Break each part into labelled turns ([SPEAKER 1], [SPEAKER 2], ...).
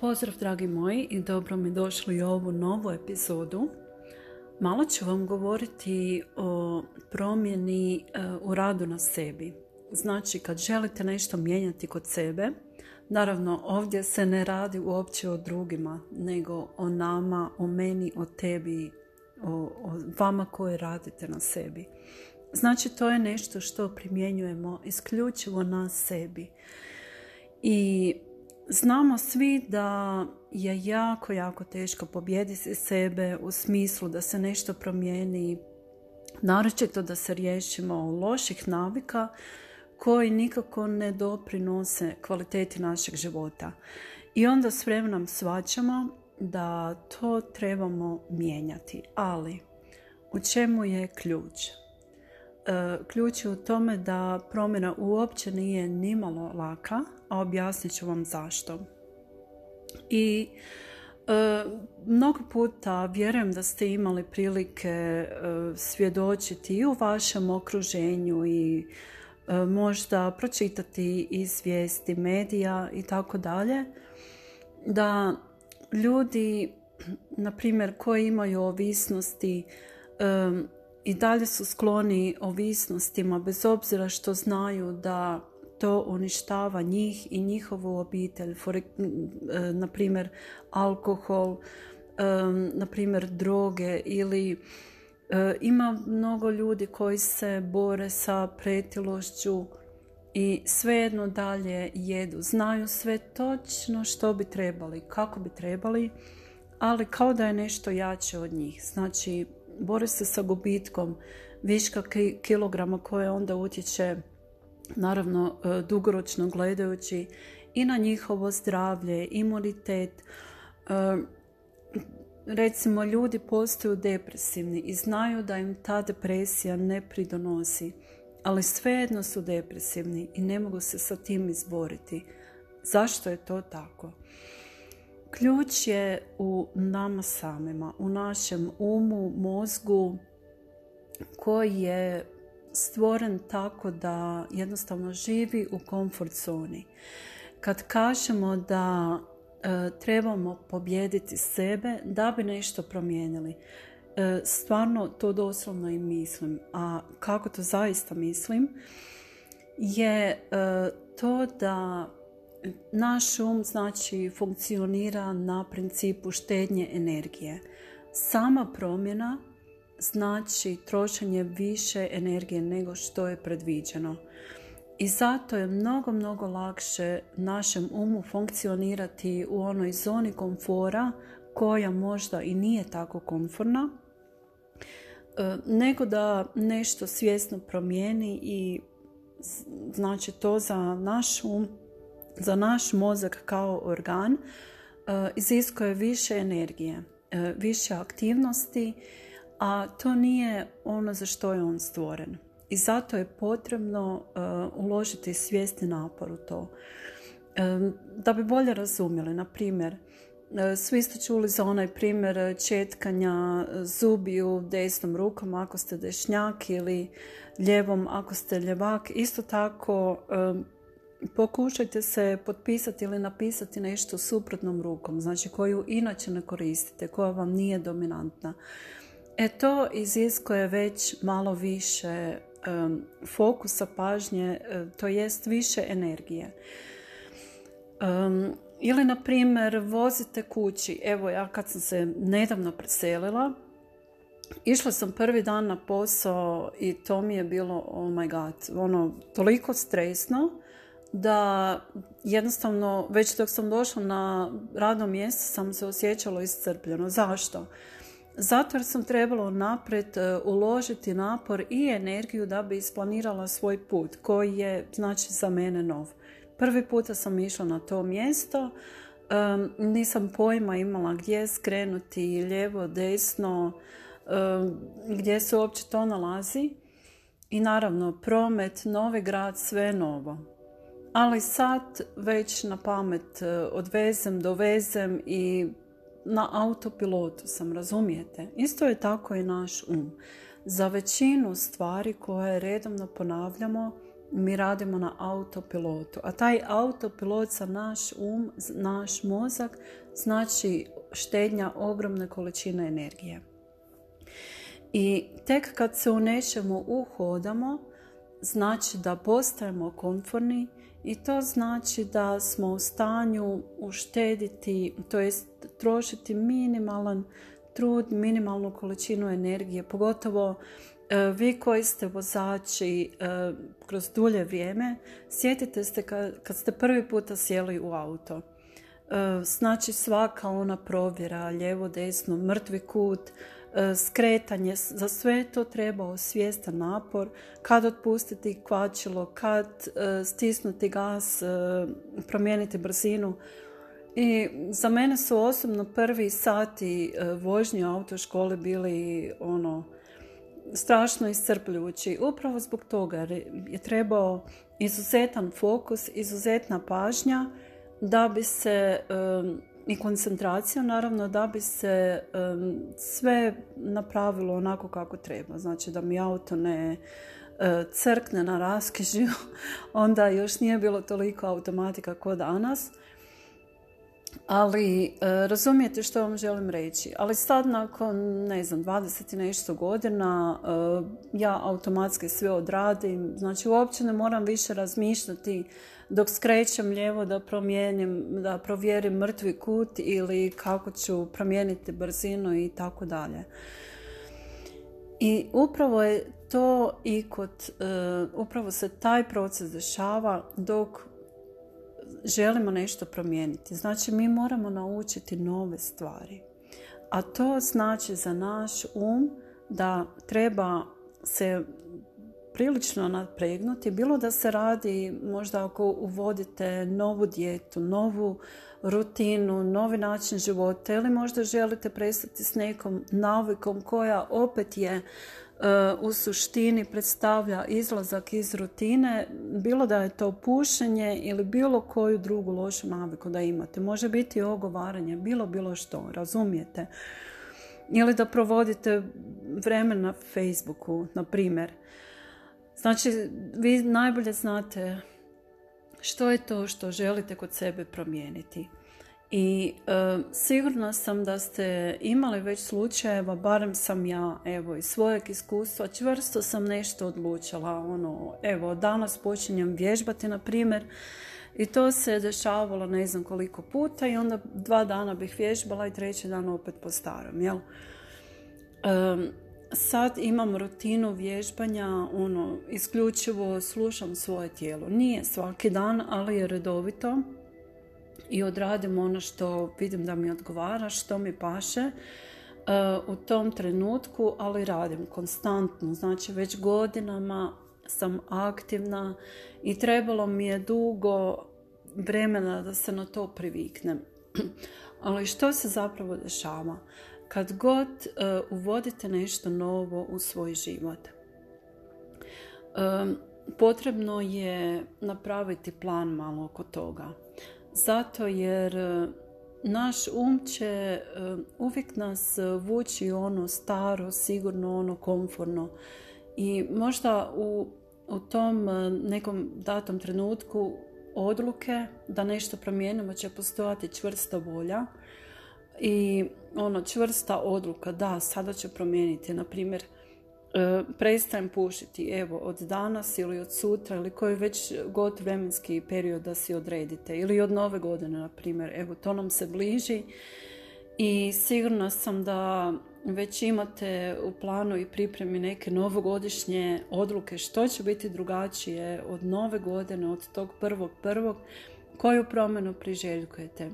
[SPEAKER 1] Pozdrav dragi moji i dobro mi došli u ovu novu epizodu. Malo ću vam govoriti o promjeni e, u radu na sebi. Znači kad želite nešto mijenjati kod sebe, naravno ovdje se ne radi uopće o drugima, nego o nama, o meni, o tebi, o, o vama koji radite na sebi. Znači to je nešto što primjenjujemo isključivo na sebi. I Znamo svi da je jako, jako teško pobijediti sebe u smislu da se nešto promijeni, naročito da se riješimo loših navika koji nikako ne doprinose kvaliteti našeg života. I onda s vremenom svaćamo da to trebamo mijenjati. Ali u čemu je ključ? E, ključ je u tome da promjena uopće nije nimalo laka, a objasnit ću vam zašto. I e, mnogo puta vjerujem da ste imali prilike e, svjedočiti i u vašem okruženju i e, možda pročitati iz vijesti medija i tako dalje da ljudi na primjer koji imaju ovisnosti i dalje su skloni ovisnostima bez obzira što znaju da to uništava njih i njihovu obitelj. For, na primjer alkohol, na primjer droge ili e, ima mnogo ljudi koji se bore sa pretilošću i svejedno dalje jedu. Znaju sve točno što bi trebali, kako bi trebali, ali kao da je nešto jače od njih. Znači, bore se sa gubitkom viška kilograma koje onda utječe naravno e, dugoročno gledajući i na njihovo zdravlje, imunitet. E, recimo ljudi postaju depresivni i znaju da im ta depresija ne pridonosi, ali svejedno su depresivni i ne mogu se sa tim izboriti. Zašto je to tako? Ključ je u nama samima, u našem umu, mozgu koji je stvoren tako da jednostavno živi u komfort zoni. Kad kažemo da e, trebamo pobijediti sebe da bi nešto promijenili, e, stvarno to doslovno i mislim. A kako to zaista mislim je e, to da naš um znači funkcionira na principu štednje energije. Sama promjena znači trošenje više energije nego što je predviđeno. I zato je mnogo, mnogo lakše našem umu funkcionirati u onoj zoni komfora koja možda i nije tako komforna, nego da nešto svjesno promijeni i znači to za naš um, za naš mozak kao organ e, iziskuje više energije, e, više aktivnosti a to nije ono za što je on stvoren. I zato je potrebno uh, uložiti svijesti napor u to. Da bi bolje razumjeli, na primjer, svi ste čuli za onaj primjer četkanja zubi u desnom rukom ako ste dešnjak ili ljevom ako ste ljevak. Isto tako pokušajte se potpisati ili napisati nešto suprotnom rukom, znači koju inače ne koristite, koja vam nije dominantna. E to iziskuje već malo više fokusa pažnje, e, to jest više energije. ili, na primjer, vozite kući. Evo, ja kad sam se nedavno preselila, išla sam prvi dan na posao i to mi je bilo, oh my god, ono, toliko stresno da jednostavno, već dok sam došla na radno mjesto sam se osjećala iscrpljeno. Zašto? Zato jer sam trebala napred e, uložiti napor i energiju da bi isplanirala svoj put koji je znači za mene nov. Prvi puta sam išla na to mjesto, nisam pojma imala gdje skrenuti, lijevo, desno, gdje se uopće to nalazi. I naravno, promet, novi grad, sve novo. Ali sad već na pamet e, odvezem, dovezem i na autopilotu sam, razumijete? Isto je tako i naš um. Za većinu stvari koje redovno ponavljamo, mi radimo na autopilotu. A taj autopilot za naš um, naš mozak, znači štednja ogromne količine energije. I tek kad se u uhodamo, znači da postajemo konforni i to znači da smo u stanju uštediti, to jest trošiti minimalan trud, minimalnu količinu energije, pogotovo e, vi koji ste vozači e, kroz dulje vrijeme, sjetite se kad, ste prvi puta sjeli u auto. E, znači svaka ona provjera, lijevo, desno, mrtvi kut, skretanje, za sve to treba osvijestan napor, kad otpustiti kvačilo, kad e, stisnuti gas, e, promijeniti brzinu. I za mene su osobno prvi sati vožnje u autoškoli bili ono strašno iscrpljujući. Upravo zbog toga je trebao izuzetan fokus, izuzetna pažnja da bi se i koncentracija naravno da bi se sve napravilo onako kako treba. Znači da mi auto ne e, crkne na raskižju, onda još nije bilo toliko automatika kao danas. Ali e, razumijete što vam želim reći. Ali sad nakon, ne znam, 20 i nešto godina e, ja automatski sve odradim. Znači uopće ne moram više razmišljati dok skrećem lijevo da promijenim, da provjerim mrtvi kut ili kako ću promijeniti brzinu i tako dalje. I upravo je to i kod, e, upravo se taj proces dešava dok želimo nešto promijeniti. Znači mi moramo naučiti nove stvari. A to znači za naš um da treba se prilično napregnuti, bilo da se radi možda ako uvodite novu dijetu, novu rutinu, novi način života ili možda želite prestati s nekom navikom koja opet je e, u suštini predstavlja izlazak iz rutine, bilo da je to pušenje ili bilo koju drugu lošu naviku da imate. Može biti ogovaranje, bilo bilo što, razumijete. Ili da provodite vremena na Facebooku, na primjer. Znači, vi najbolje znate što je to što želite kod sebe promijeniti. I e, sigurna sam da ste imali već slučajeva, barem sam ja, evo, iz svojeg iskustva, čvrsto sam nešto odlučila. Ono, evo, danas počinjem vježbati, na primjer, i to se dešavalo ne znam koliko puta i onda dva dana bih vježbala i treći dan opet po starom, jel? Sad imam rutinu vježbanja, ono, isključivo slušam svoje tijelo. Nije svaki dan, ali je redovito i odradim ono što vidim da mi odgovara, što mi paše e, u tom trenutku, ali radim konstantno. Znači već godinama sam aktivna i trebalo mi je dugo vremena da se na to priviknem. ali što se zapravo dešava? Kad god uh, uvodite nešto novo u svoj život. Um, potrebno je napraviti plan malo oko toga. Zato jer uh, naš um će uvijek nas vući ono staro, sigurno ono komforno. I možda u, u tom nekom datom trenutku odluke da nešto promijenimo će postojati čvrsta volja i ono čvrsta odluka da sada ću promijeniti. Na primjer e, prestajem pušiti evo od danas ili od sutra ili koji već god vremenski period da si odredite. Ili od nove godine na primjer evo to nam se bliži. I sigurna sam da već imate u planu i pripremi neke novogodišnje odluke što će biti drugačije od nove godine, od tog prvog prvog, koju promjenu priželjkujete.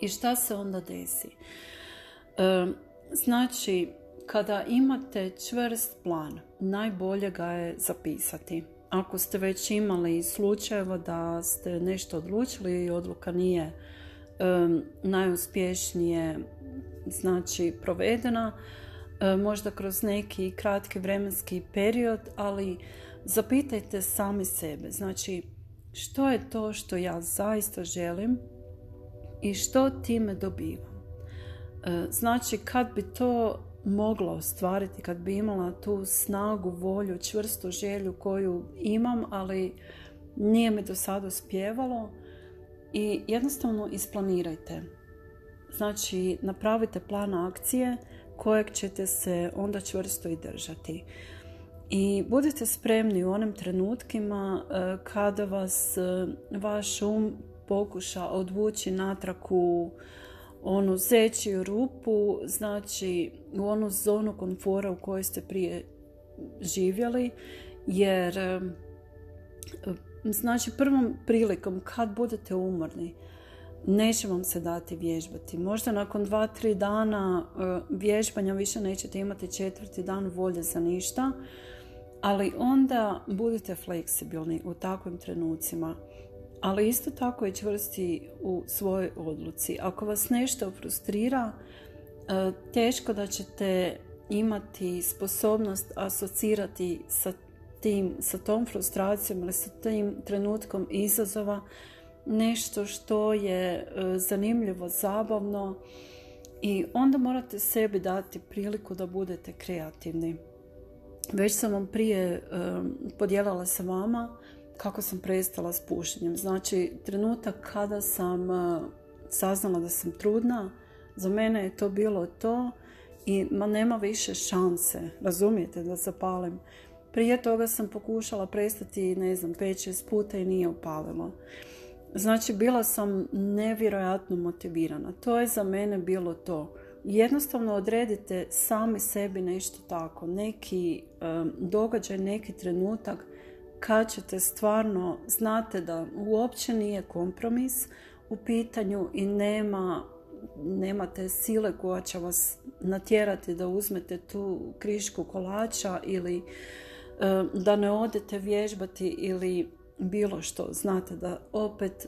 [SPEAKER 1] I šta se onda desi? E, znači, kada imate čvrst plan, najbolje ga je zapisati. Ako ste već imali slučajeva da ste nešto odlučili i odluka nije e, najuspješnije znači provedena, e, možda kroz neki kratki vremenski period, ali zapitajte sami sebe. Znači, što je to što ja zaista želim i što time dobivam. E, znači kad bi to mogla ostvariti, kad bi imala tu snagu, volju, čvrstu želju koju imam, ali nije mi do sada spjevalo i jednostavno isplanirajte. Znači, napravite plan akcije kojeg ćete se onda čvrsto i držati. I budite spremni u onim trenutkima e, kada vas e, vaš um pokuša odvući natrag u onu zećiju rupu, znači u onu zonu komfora u kojoj ste prije živjeli, jer e, znači prvom prilikom kad budete umorni, neće vam se dati vježbati. Možda nakon dva, tri dana vježbanja više nećete imati četvrti dan volje za ništa, ali onda budite fleksibilni u takvim trenucima. Ali isto tako i čvrsti u svojoj odluci. Ako vas nešto frustrira, e, teško da ćete imati sposobnost asocirati sa, tim, sa tom frustracijom ili sa tim trenutkom izazova nešto što je e, zanimljivo, zabavno i onda morate sebi dati priliku da budete kreativni. Već sam vam prije podijelila sa vama kako sam prestala s pušenjem. Znači, trenutak kada sam uh, saznala da sam trudna, za mene je to bilo to i ma nema više šanse, razumijete, da zapalim. Prije toga sam pokušala prestati, ne znam, 5-6 puta i nije upalilo. Znači, bila sam nevjerojatno motivirana. To je za mene bilo to jednostavno odredite sami sebi nešto tako, neki događaj, neki trenutak kad ćete stvarno, znate da uopće nije kompromis u pitanju i nema nemate sile koja će vas natjerati da uzmete tu krišku kolača ili da ne odete vježbati ili bilo što. Znate da opet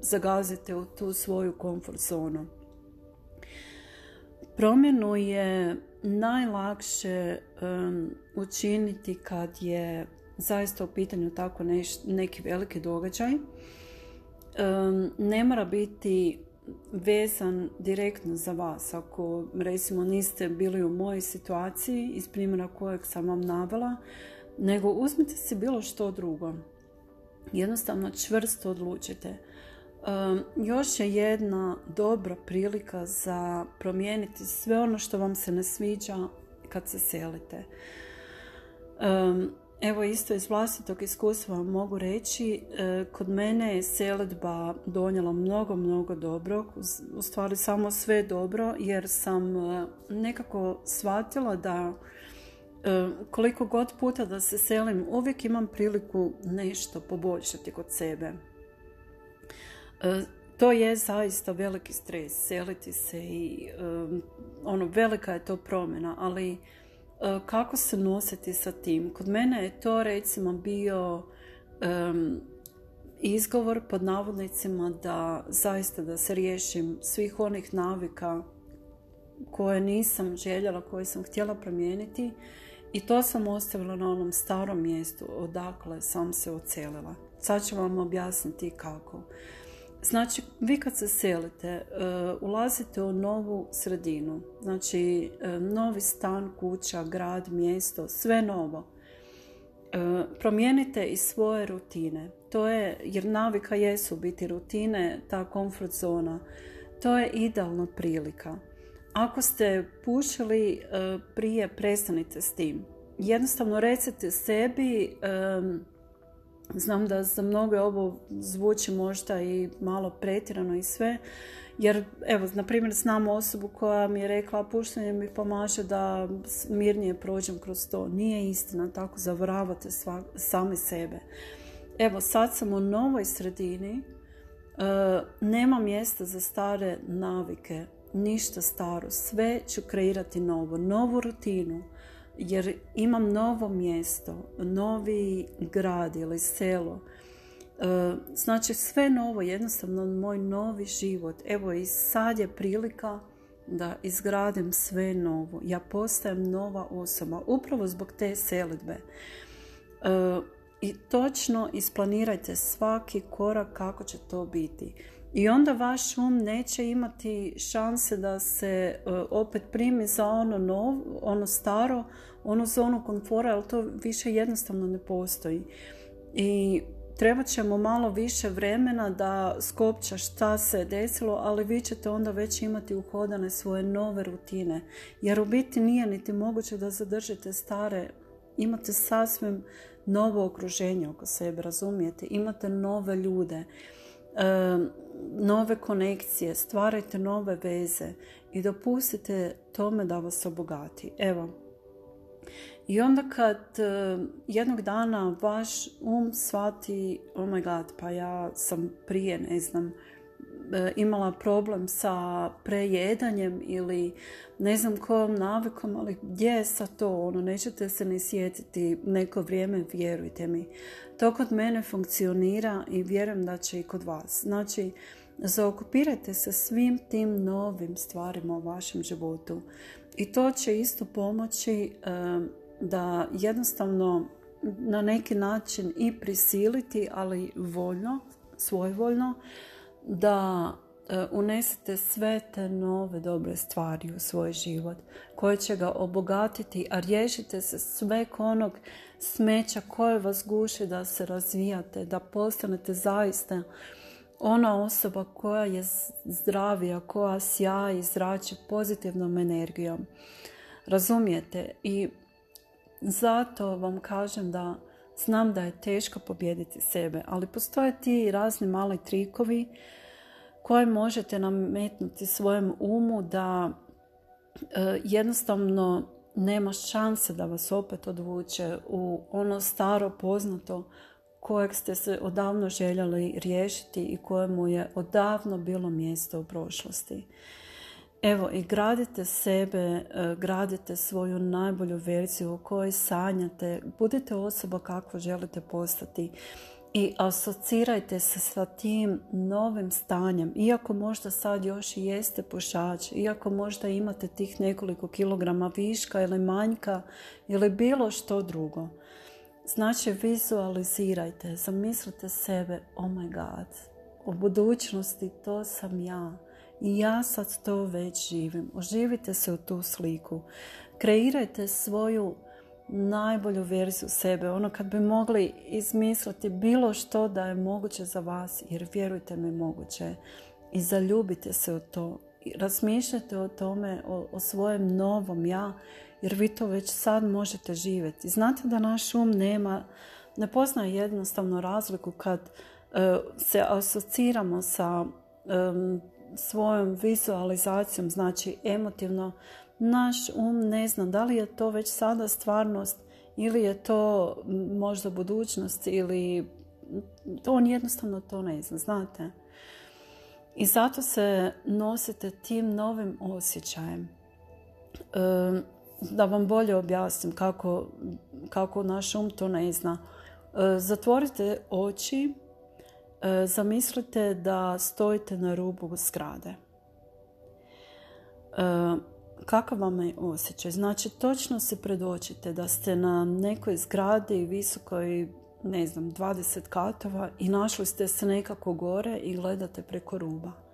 [SPEAKER 1] zagazite u tu svoju komfort zonu. Promjenu je najlakše učiniti kad je zaista u pitanju tako neki veliki događaj. ne mora biti vezan direktno za vas. Ako recimo niste bili u mojoj situaciji iz primjera kojeg sam vam navela, nego uzmite si bilo što drugo. Jednostavno čvrsto odlučite još je jedna dobra prilika za promijeniti sve ono što vam se ne sviđa kad se selite. Evo isto iz vlastitog iskustva mogu reći, e, kod mene je selitba donijela mnogo, mnogo dobro, u stvari samo sve dobro, jer sam e, nekako shvatila da e, koliko god puta da se selim, uvijek imam priliku nešto poboljšati kod sebe. To je zaista veliki stres, seliti se i ono, velika je to promjena, ali kako se nositi sa tim? Kod mene je to recimo bio izgovor pod navodnicima da zaista da se riješim svih onih navika koje nisam željela, koje sam htjela promijeniti i to sam ostavila na onom starom mjestu odakle sam se ocelila. Sad ću vam objasniti kako. Znači, vi kad se selite, uh, ulazite u novu sredinu. Znači, uh, novi stan, kuća, grad, mjesto, sve novo. Uh, promijenite i svoje rutine. To je, jer navika jesu biti rutine, ta komfort zona. To je idealna prilika. Ako ste pušili prije, prestanite s tim. Jednostavno recite sebi Znam da za mnoge ovo zvuči možda i malo pretjerano i sve, jer evo, na primjer, znam osobu koja mi je rekla puštanje mi pomaže da mirnije prođem kroz to. Nije istina, tako zavaravate sami sebe. Evo, sad sam u novoj sredini, e, nema mjesta za stare navike, ništa staro, sve ću kreirati novo, novu rutinu jer imam novo mjesto, novi grad ili selo. E, znači sve novo, jednostavno moj novi život. Evo i sad je prilika da izgradim sve novo. Ja postajem nova osoba upravo zbog te selitbe. E, I točno isplanirajte svaki korak kako će to biti. I onda vaš um neće imati šanse da se e, opet primi za ono, nov, ono staro, ono zonu komfora, ali to više jednostavno ne postoji. I trebat ćemo malo više vremena da skopča šta se desilo, ali vi ćete onda već imati uhodane svoje nove rutine. Jer u biti nije niti moguće da zadržite stare, imate sasvim novo okruženje oko sebe, razumijete? Imate nove ljude, nove konekcije, stvarajte nove veze i dopustite tome da vas obogati. Evo, i onda kad jednog dana vaš um shvati, oh my god, pa ja sam prije, ne znam, E, imala problem sa prejedanjem ili ne znam kojom navikom, ali gdje je sa to? Ono, nećete se ni sjetiti neko vrijeme, vjerujte mi. To kod mene funkcionira i vjerujem da će i kod vas. Znači, zaokupirajte se svim tim novim stvarima u vašem životu. I to će isto pomoći e, da jednostavno na neki način i prisiliti, ali voljno, svojvoljno, da e, unesete sve te nove dobre stvari u svoj život koje će ga obogatiti, a riješite se sve onog smeća koje vas guši da se razvijate, da postanete zaista ona osoba koja je zdravija, koja sja i zrači pozitivnom energijom. Razumijete? I zato vam kažem da znam da je teško pobijediti sebe, ali postoje ti razni mali trikovi koje možete nametnuti svojem umu da e, jednostavno nema šanse da vas opet odvuče u ono staro poznato kojeg ste se odavno željeli riješiti i kojemu je odavno bilo mjesto u prošlosti. Evo i gradite sebe, e, gradite svoju najbolju verziju u kojoj sanjate, budite osoba kako želite postati i asocirajte se sa tim novim stanjem. Iako možda sad još i jeste pušač, iako možda imate tih nekoliko kilograma viška ili manjka ili bilo što drugo. Znači vizualizirajte, zamislite sebe, oh my god, u budućnosti to sam ja. I ja sad to već živim. Oživite se u tu sliku. Kreirajte svoju najbolju verziju sebe, ono kad bi mogli izmisliti bilo što da je moguće za vas, jer vjerujte mi moguće i zaljubite se u to. Razmišljajte o tome, o, o svojem novom ja, jer vi to već sad možete živjeti. Znate da naš um nema, ne poznaje jednostavno razliku kad e, se asociramo sa svojom vizualizacijom, znači emotivno naš um ne zna da li je to već sada stvarnost ili je to možda budućnost ili on jednostavno to ne zna, znate. I zato se nosite tim novim osjećajem. Da vam bolje objasnim kako, kako naš um to ne zna. Zatvorite oči, zamislite da stojite na rubu zgrade kakav vam je osjećaj? Znači, točno se predočite da ste na nekoj zgradi visokoj, ne znam, 20 katova i našli ste se nekako gore i gledate preko ruba.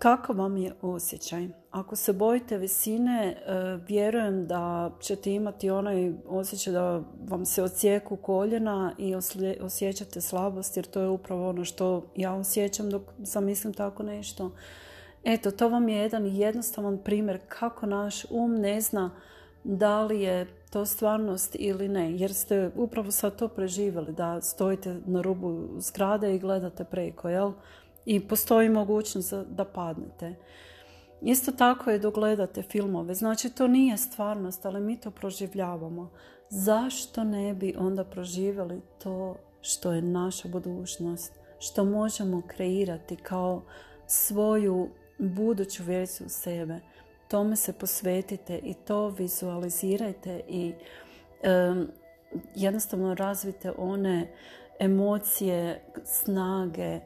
[SPEAKER 1] Kakav vam je osjećaj? Ako se bojite visine, e, vjerujem da ćete imati onaj osjećaj da vam se ocijeku koljena i osjećate slabost, jer to je upravo ono što ja osjećam dok zamislim tako nešto. Eto, to vam je jedan jednostavan primjer kako naš um ne zna da li je to stvarnost ili ne, jer ste upravo sad to preživjeli, da stojite na rubu zgrade i gledate preko, jel? I postoji mogućnost da padnete. Isto tako je dok gledate filmove, znači to nije stvarnost, ali mi to proživljavamo. Zašto ne bi onda proživjeli to što je naša budućnost, što možemo kreirati kao svoju buduću verziju sebe. Tome se posvetite i to vizualizirajte i jednostavno razvite one emocije, snage,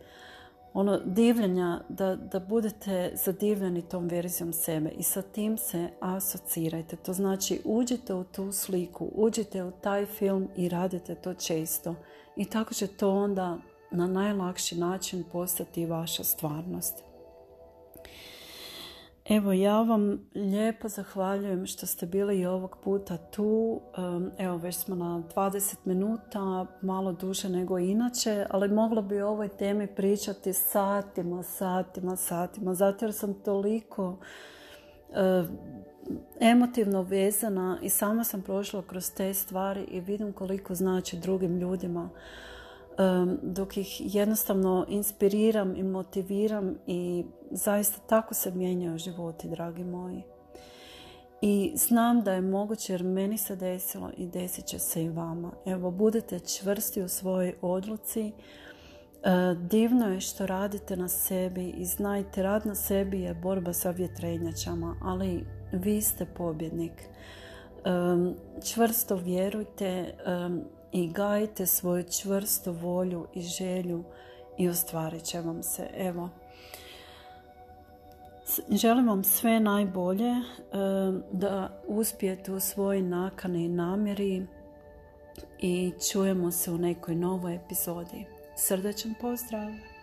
[SPEAKER 1] ono divljenja, da, da budete zadivljeni tom verzijom sebe i sa tim se asocirajte. To znači uđite u tu sliku, uđite u taj film i radite to često. I tako će to onda na najlakši način postati vaša stvarnost. Evo, ja vam lijepo zahvaljujem što ste bili i ovog puta tu. Evo, već smo na 20 minuta, malo duže nego inače, ali moglo bi o ovoj temi pričati satima, satima, satima, zato jer sam toliko emotivno vezana i sama sam prošla kroz te stvari i vidim koliko znači drugim ljudima dok ih jednostavno inspiriram i motiviram i zaista tako se mijenjaju životi, dragi moji. I znam da je moguće jer meni se desilo i desit će se i vama. Evo, budete čvrsti u svojoj odluci. Divno je što radite na sebi i znajte, rad na sebi je borba sa vjetrenjačama, ali vi ste pobjednik. Čvrsto vjerujte i gajite svoju čvrstu volju i želju i ostvarit će vam se. Evo, želim vam sve najbolje da uspijete u svojoj nakani i namjeri i čujemo se u nekoj novoj epizodi. Srdečan pozdrav!